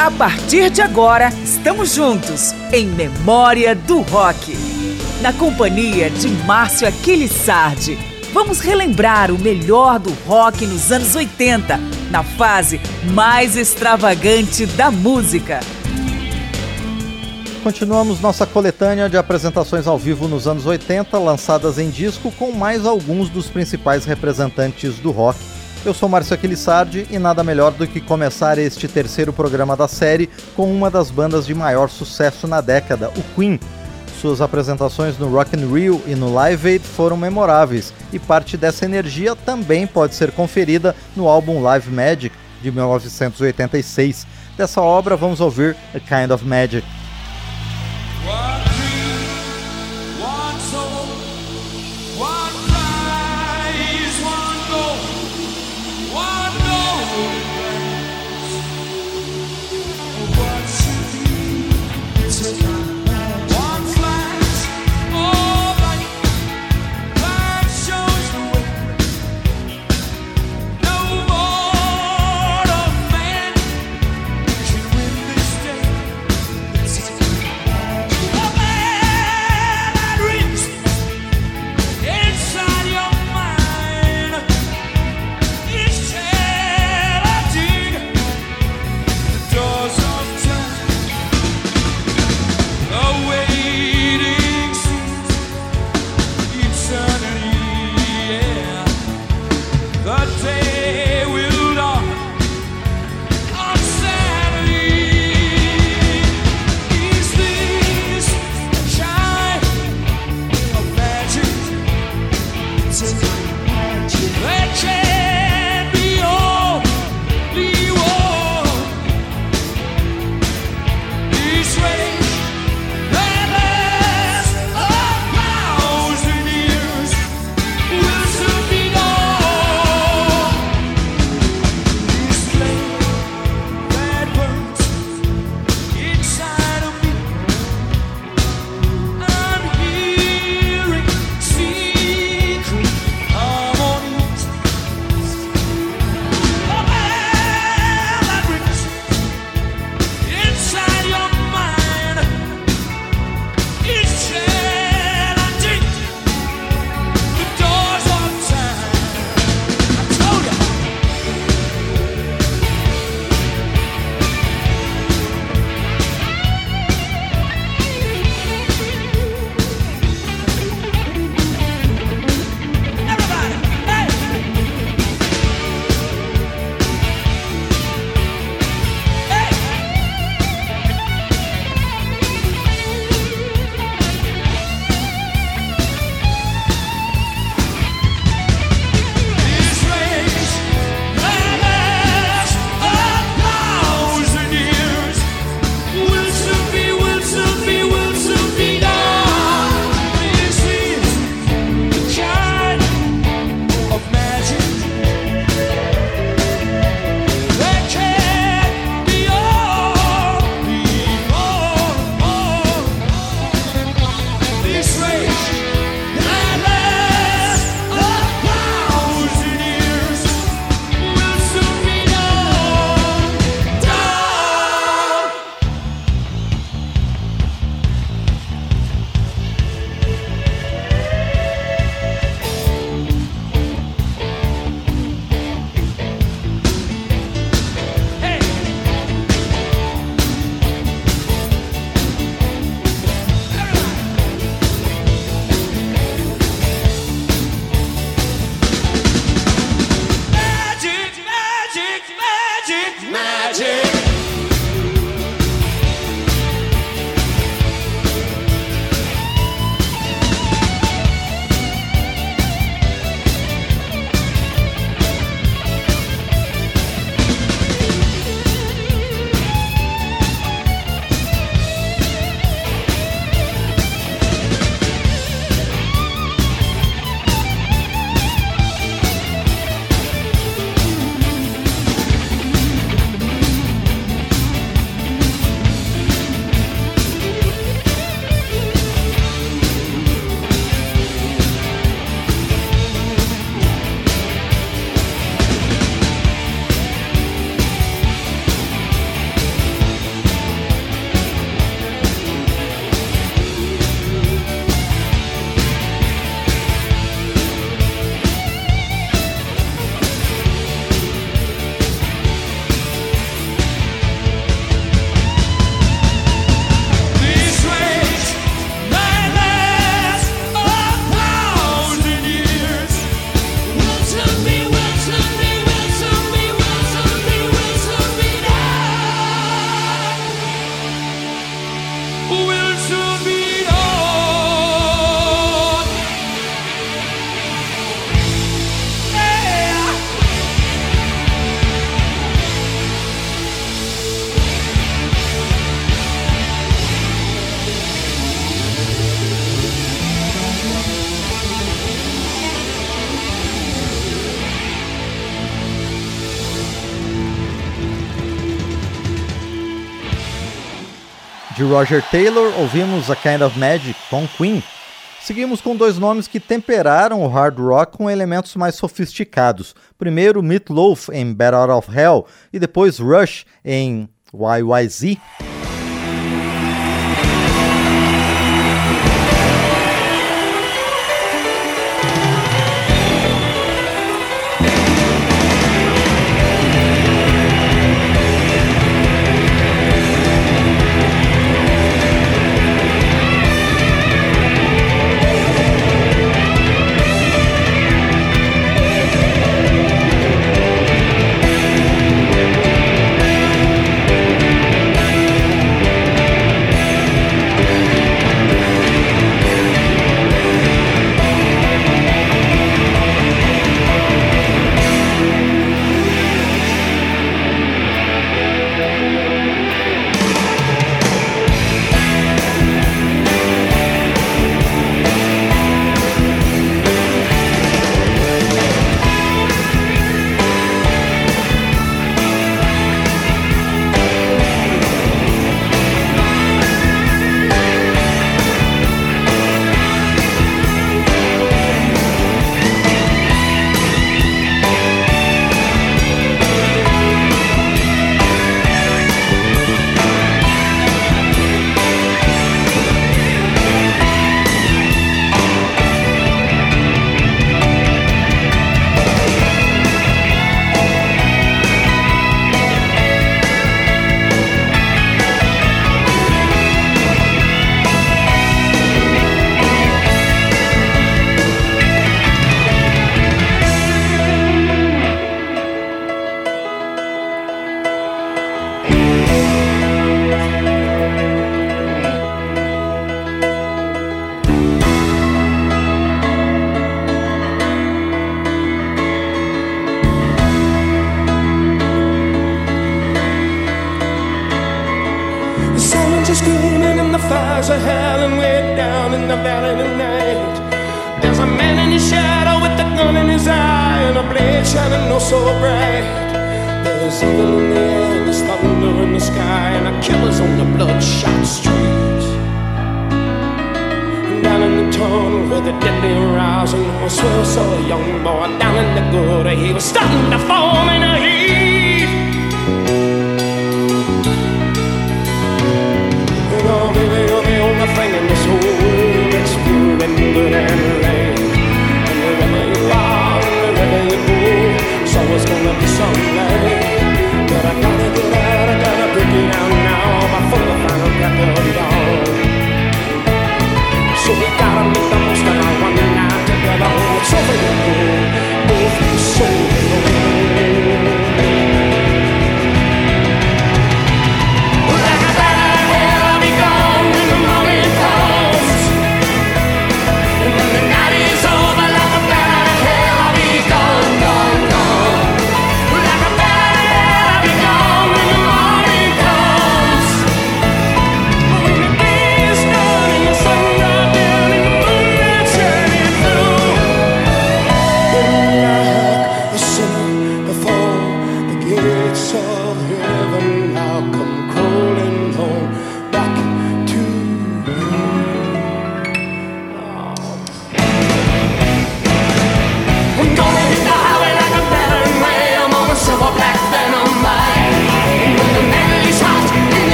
A partir de agora, estamos juntos em Memória do Rock. Na companhia de Márcio Aquiles Sardi, vamos relembrar o melhor do rock nos anos 80, na fase mais extravagante da música. Continuamos nossa coletânea de apresentações ao vivo nos anos 80, lançadas em disco, com mais alguns dos principais representantes do rock eu sou Márcio Aquilissardi e nada melhor do que começar este terceiro programa da série com uma das bandas de maior sucesso na década, o Queen. Suas apresentações no Rock in Rio e no Live Aid foram memoráveis e parte dessa energia também pode ser conferida no álbum Live Magic de 1986. Dessa obra vamos ouvir A Kind of Magic. De Roger Taylor, ouvimos A Kind of Magic com Queen. Seguimos com dois nomes que temperaram o hard rock com elementos mais sofisticados. Primeiro, Meat Loaf em Better Out of Hell e depois Rush em YYZ.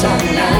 小蓝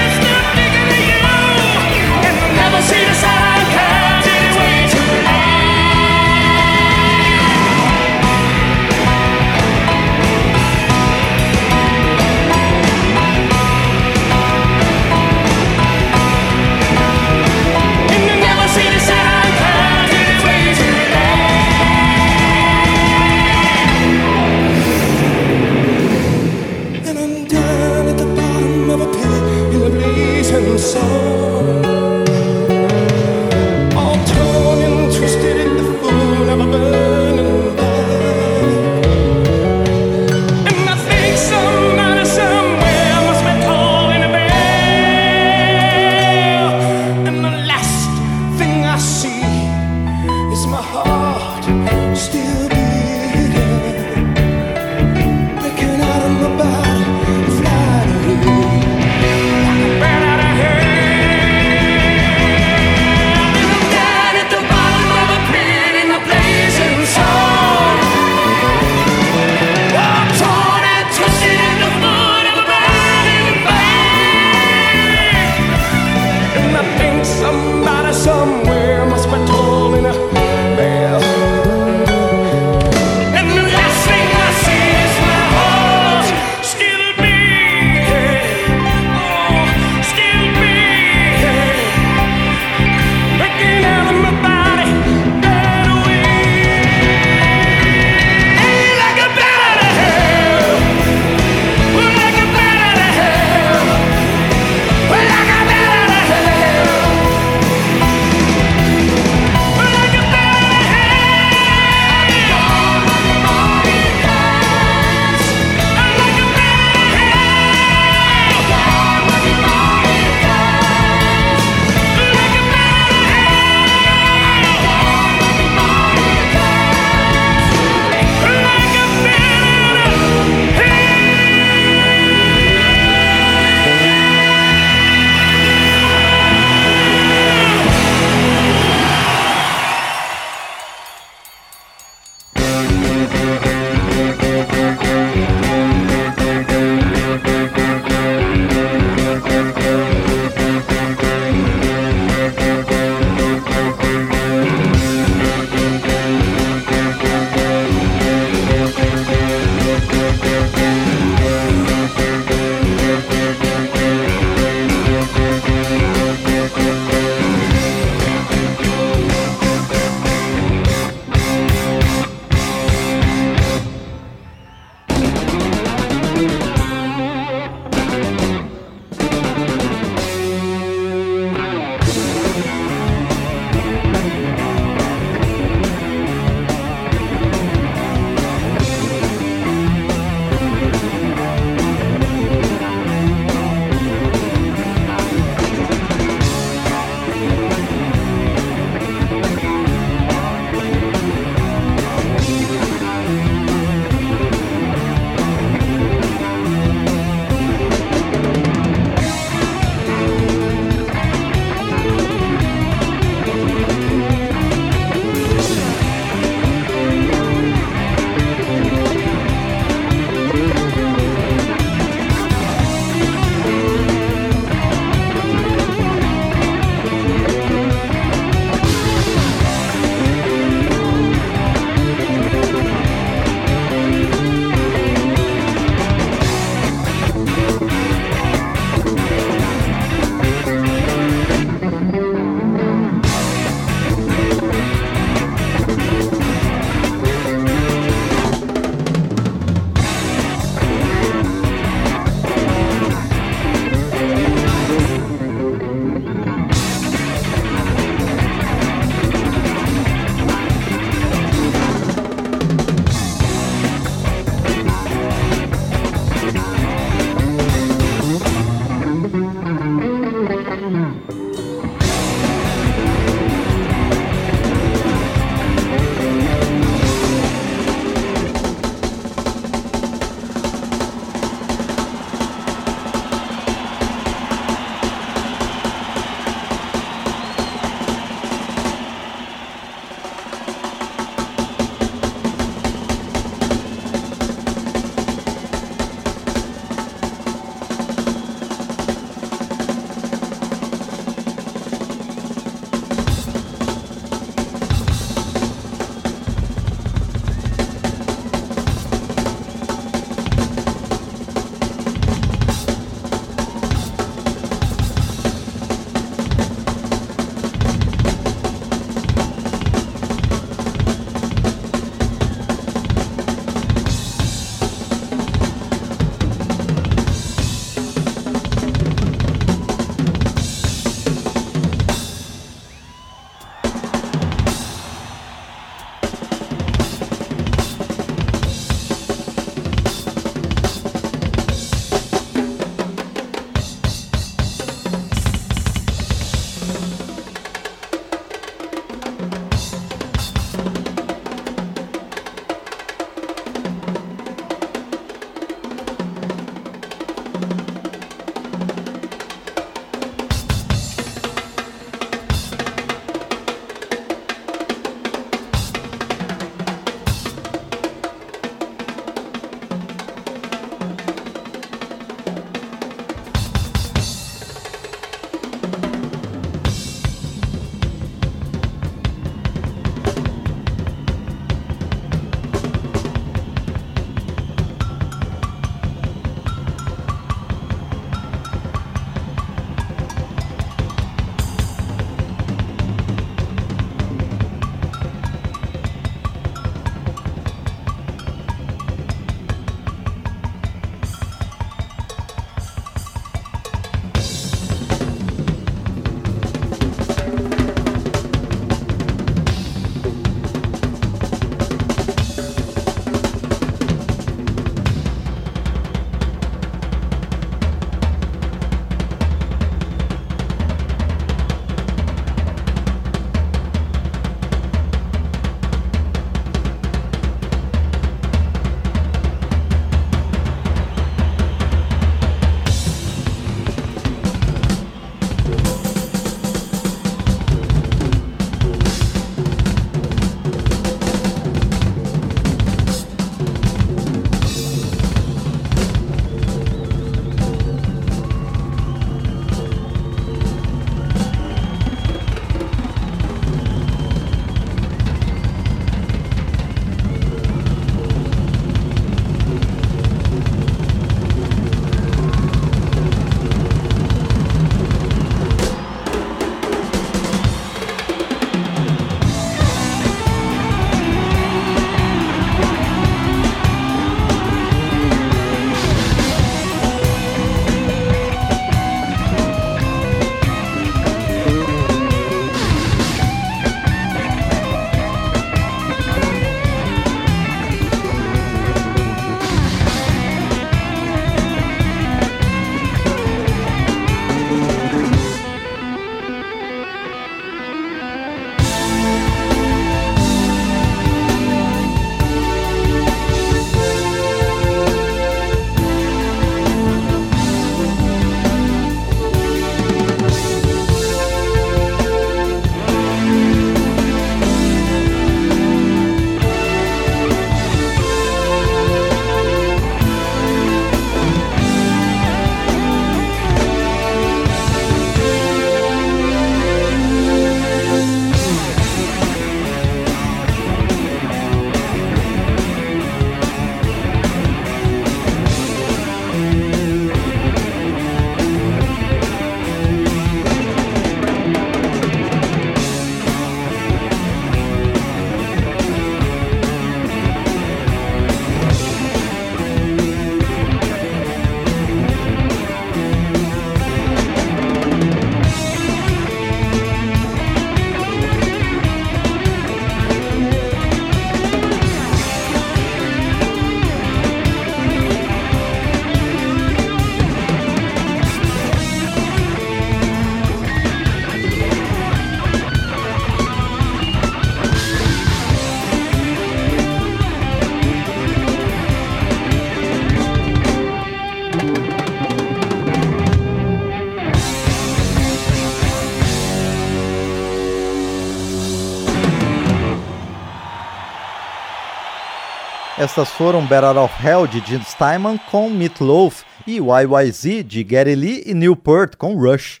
Estas foram Better of Hell de Jim Steinman com Meat Loaf e YYZ de Gary Lee e Newport com Rush.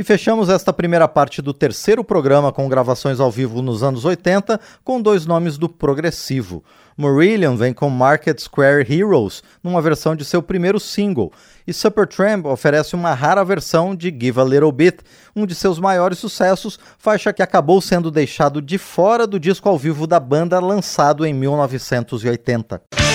E fechamos esta primeira parte do terceiro programa com gravações ao vivo nos anos 80 com dois nomes do progressivo. Marillion vem com Market Square Heroes, numa versão de seu primeiro single, e Supertramp oferece uma rara versão de Give a Little Bit, um de seus maiores sucessos, faixa que acabou sendo deixado de fora do disco ao vivo da banda lançado em 1980.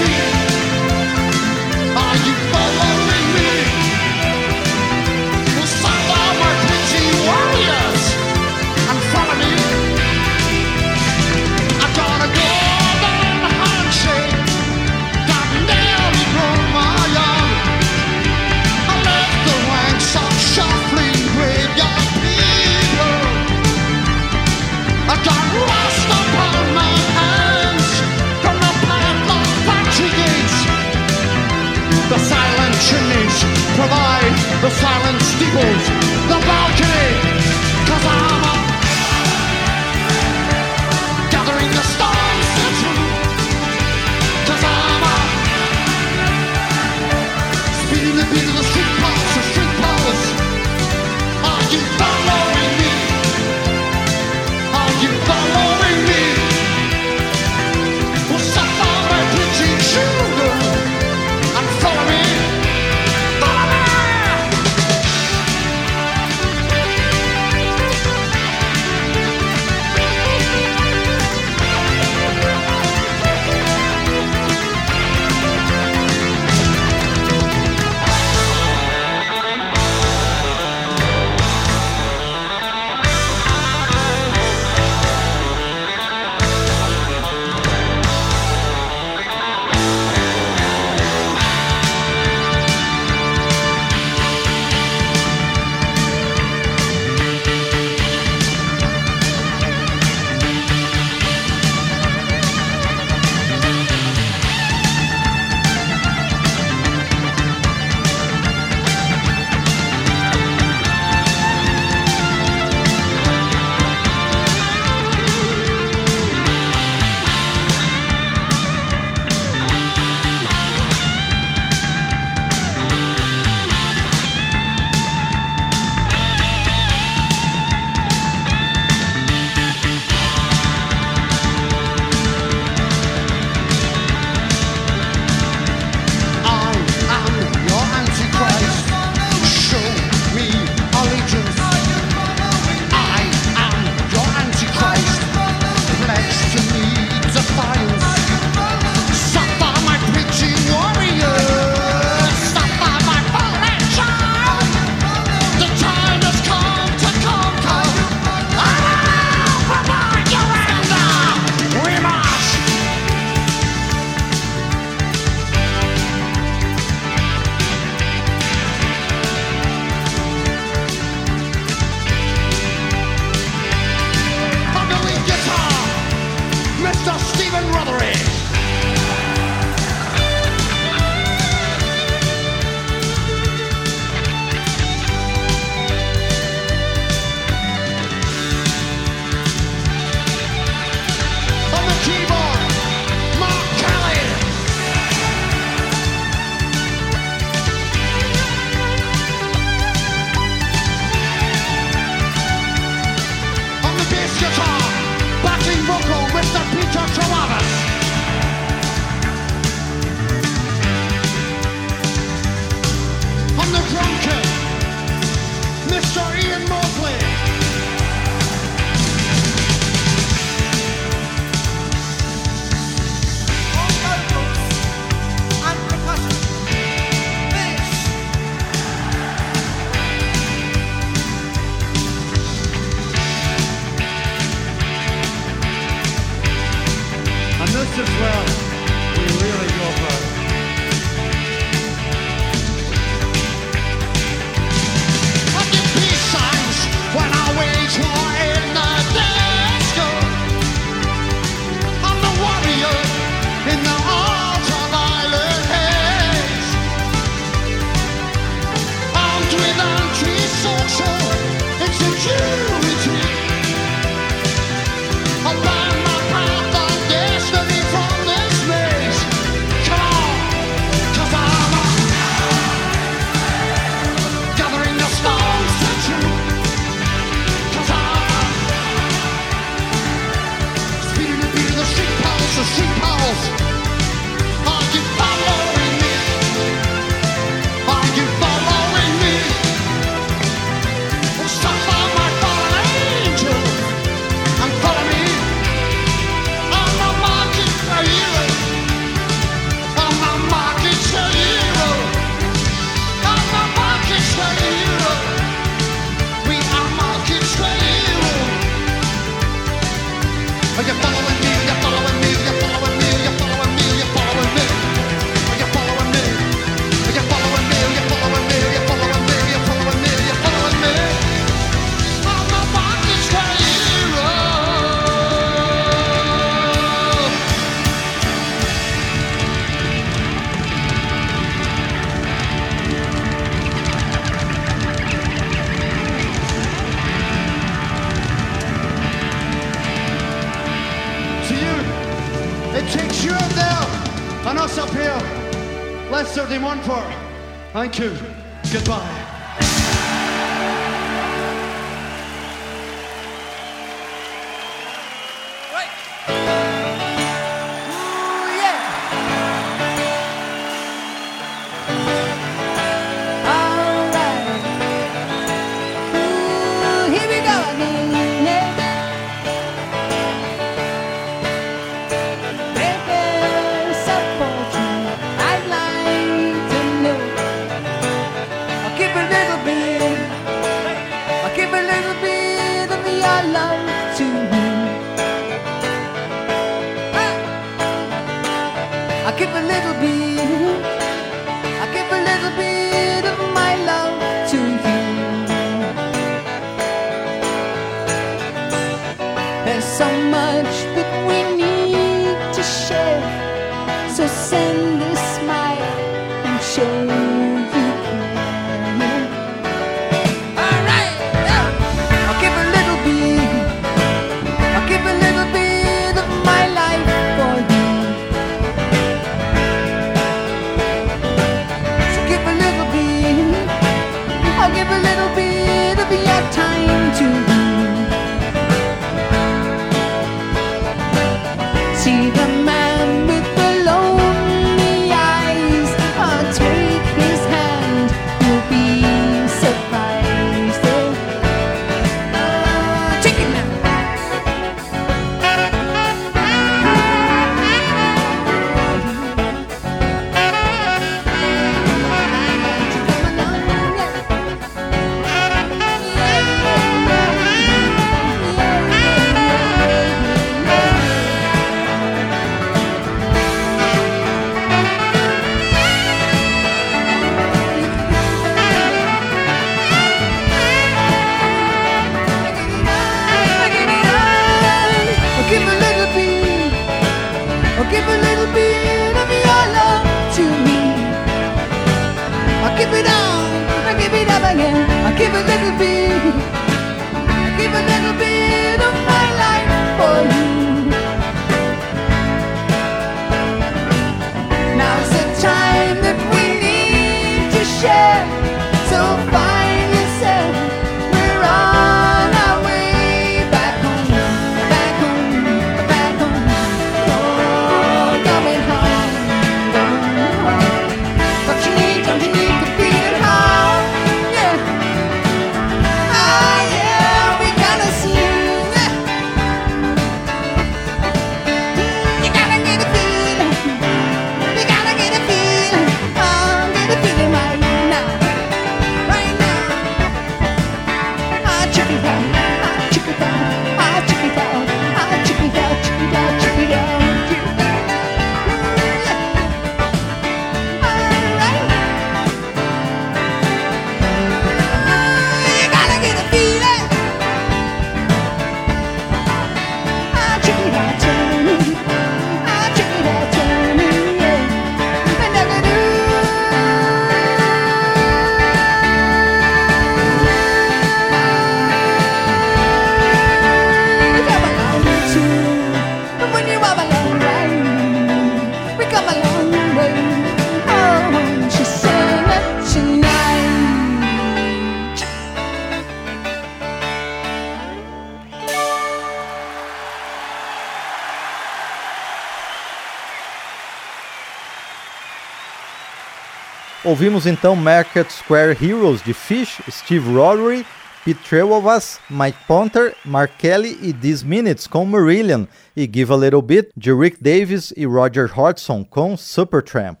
Ouvimos então Market Square Heroes de Fish, Steve Rothery, Pete Trewavas, Mike Ponter, Mark Kelly e These Minutes com Marillion e Give a Little Bit de Rick Davis e Roger Hodgson com Supertramp.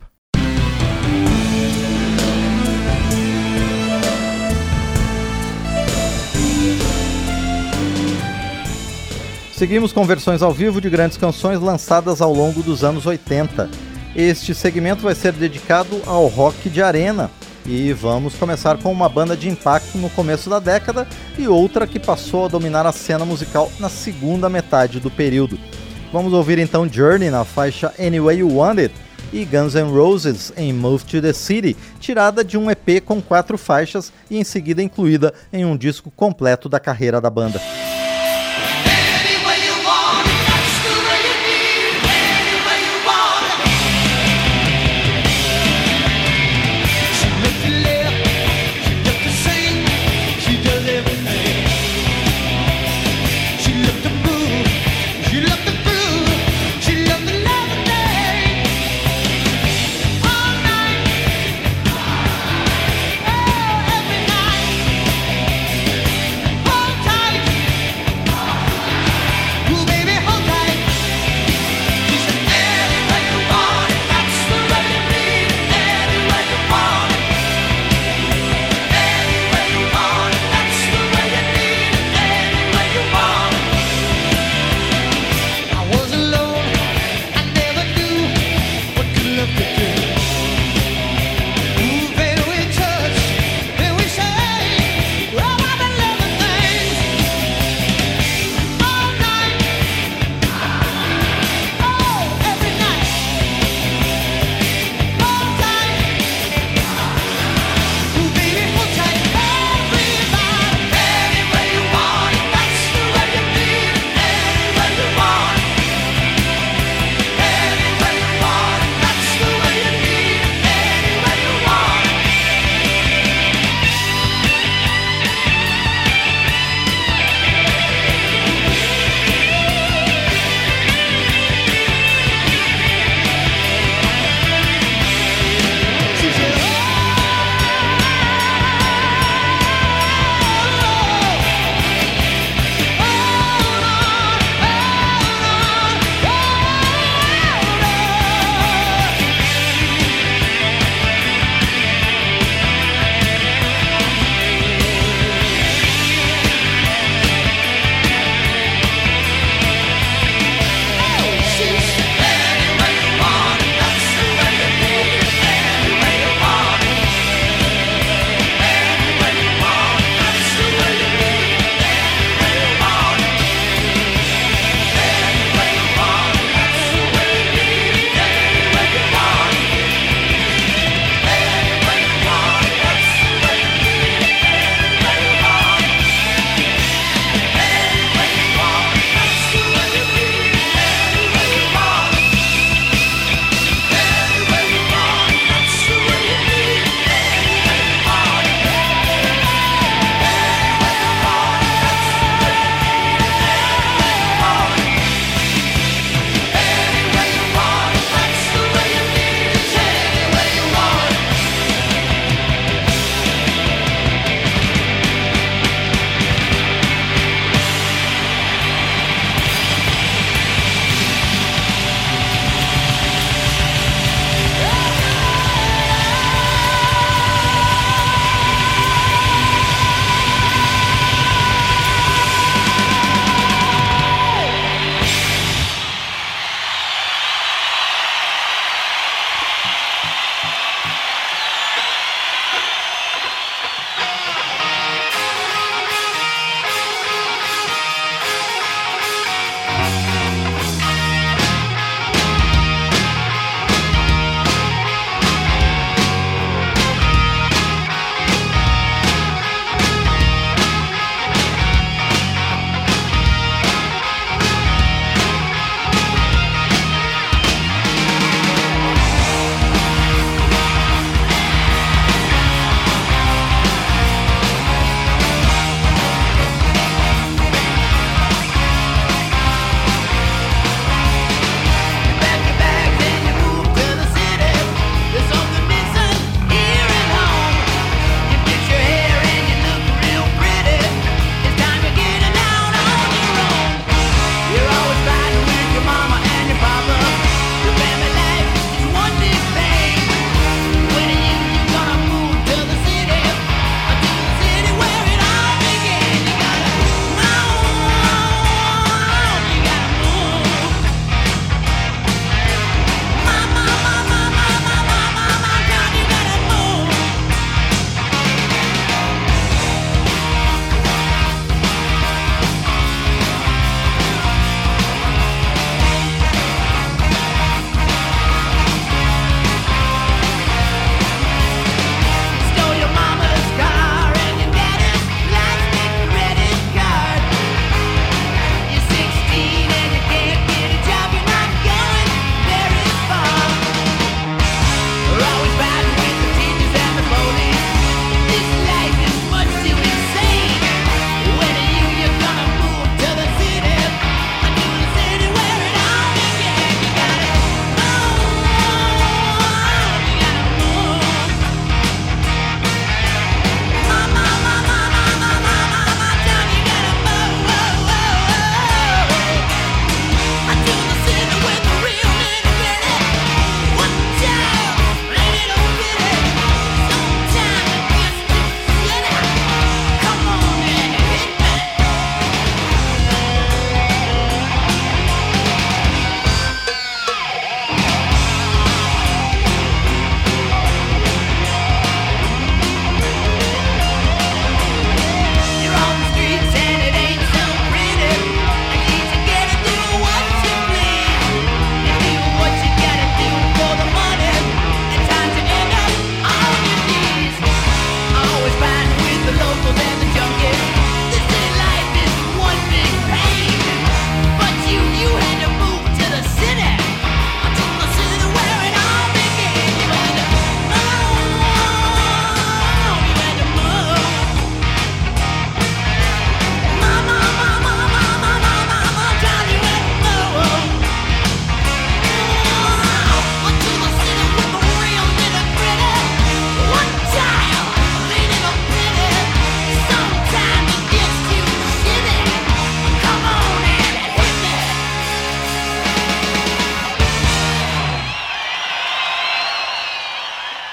Seguimos com versões ao vivo de grandes canções lançadas ao longo dos anos 80. Este segmento vai ser dedicado ao rock de arena e vamos começar com uma banda de impacto no começo da década e outra que passou a dominar a cena musical na segunda metade do período. Vamos ouvir então Journey na faixa Anyway You Want It e Guns N' Roses em Move to the City, tirada de um EP com quatro faixas e em seguida incluída em um disco completo da carreira da banda.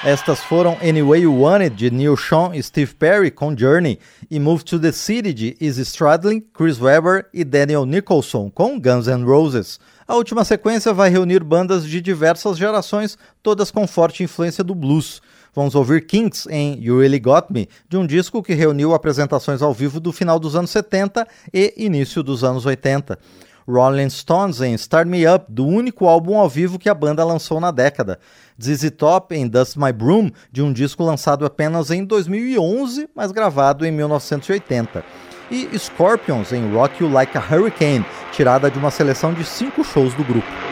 Estas foram Anyway You Want It, de Neil Sean e Steve Perry, com Journey, e Move to the City, de Izzy Stradlin, Chris Webber e Daniel Nicholson, com Guns N' Roses. A última sequência vai reunir bandas de diversas gerações, todas com forte influência do blues. Vamos ouvir Kinks em You Really Got Me, de um disco que reuniu apresentações ao vivo do final dos anos 70 e início dos anos 80. Rolling Stones em Start Me Up, do único álbum ao vivo que a banda lançou na década. ZZ Top em Dust My Broom, de um disco lançado apenas em 2011, mas gravado em 1980. E Scorpions em Rock You Like a Hurricane, tirada de uma seleção de cinco shows do grupo.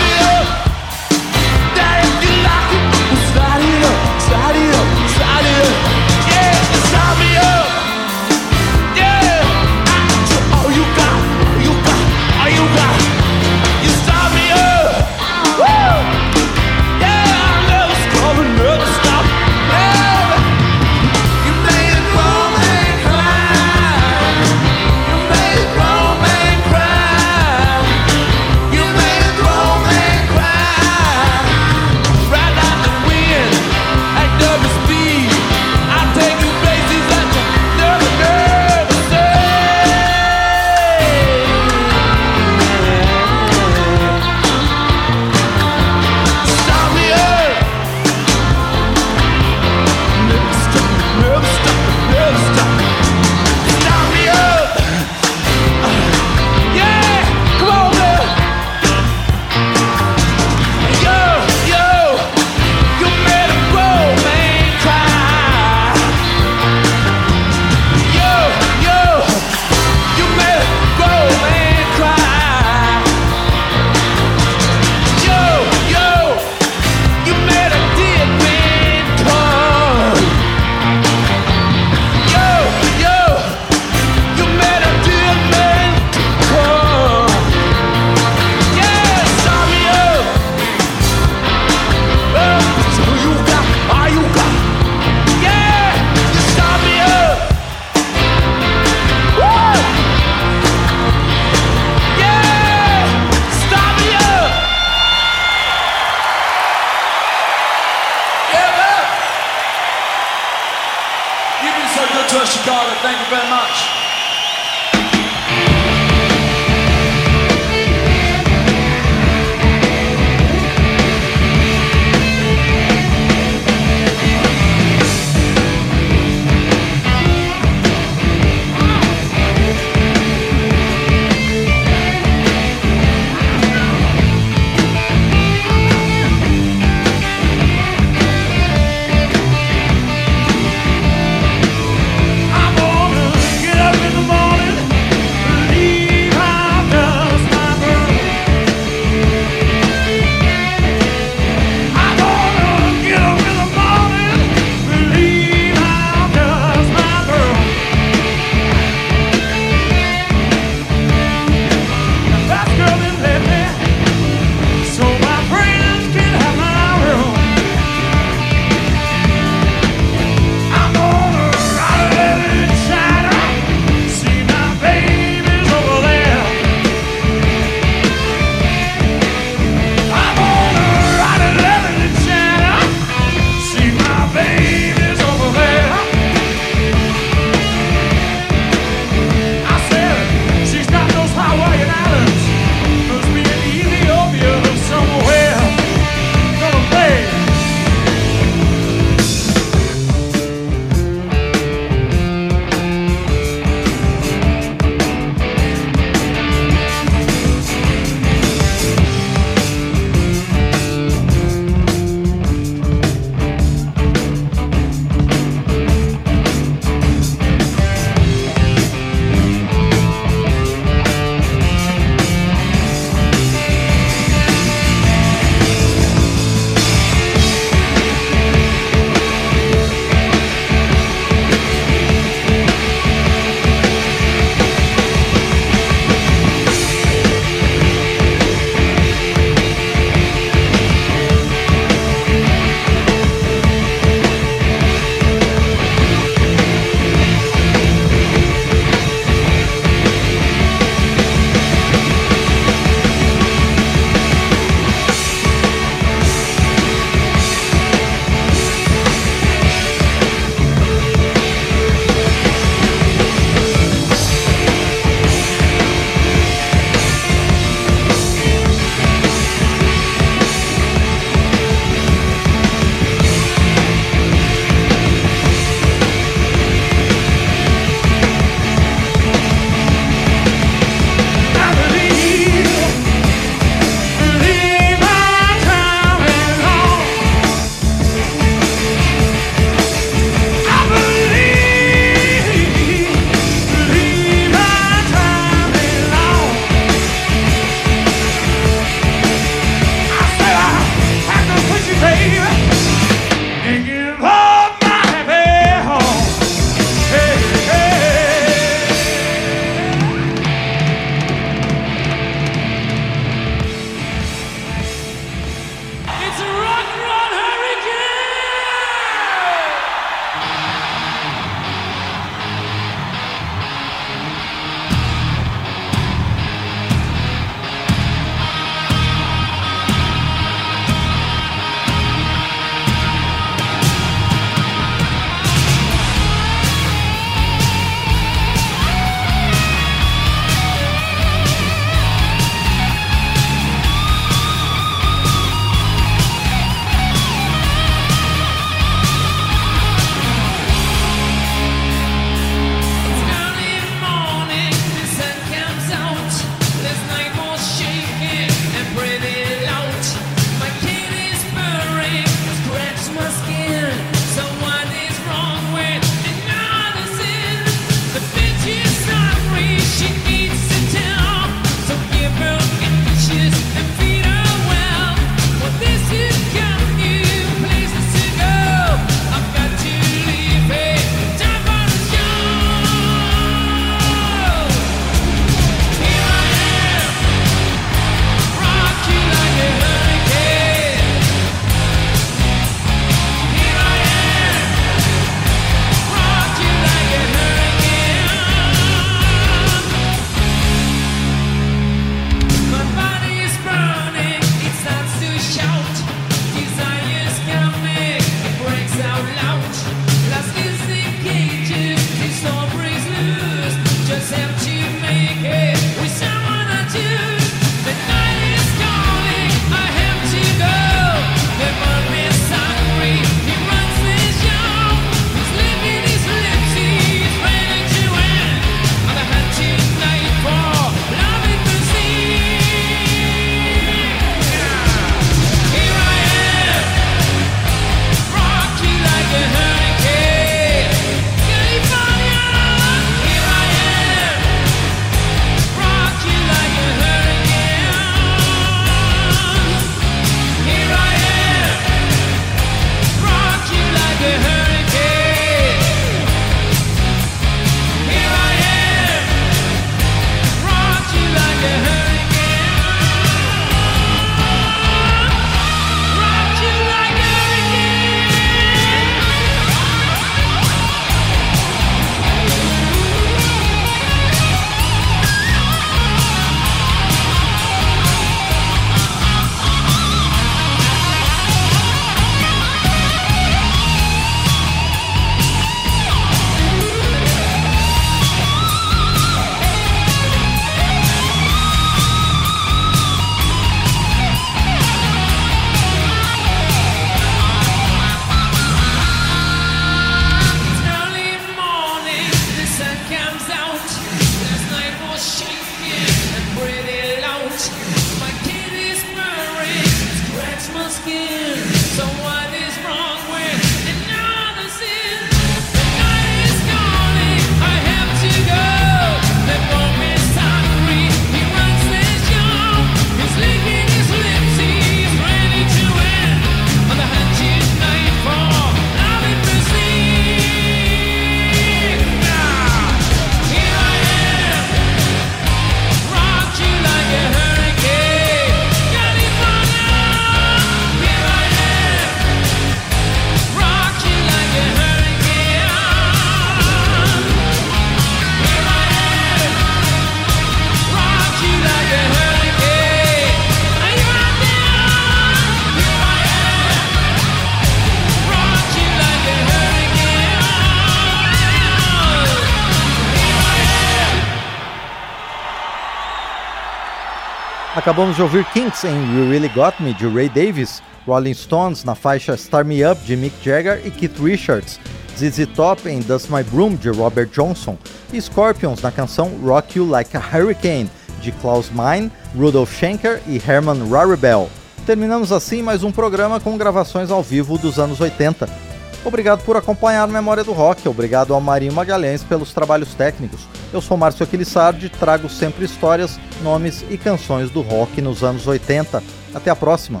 Acabamos de ouvir Kinks em You Really Got Me, de Ray Davis, Rolling Stones na faixa Star Me Up, de Mick Jagger e Keith Richards, ZZ Top em Dust My Broom, de Robert Johnson, e Scorpions na canção Rock You Like a Hurricane, de Klaus Meine, Rudolf Schenker e Herman Raribel. Terminamos assim mais um programa com gravações ao vivo dos anos 80. Obrigado por acompanhar Memória do Rock, obrigado ao Marinho Magalhães pelos trabalhos técnicos. Eu sou Márcio Aquilissardi, trago sempre histórias, nomes e canções do rock nos anos 80. Até a próxima!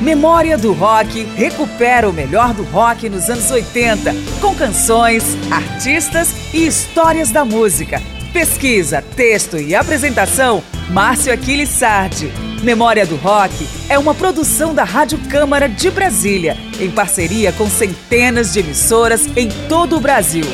Memória do Rock recupera o melhor do rock nos anos 80, com canções, artistas e histórias da música. Pesquisa, texto e apresentação, Márcio Aquiles Sardi. Memória do Rock é uma produção da Rádio Câmara de Brasília, em parceria com centenas de emissoras em todo o Brasil.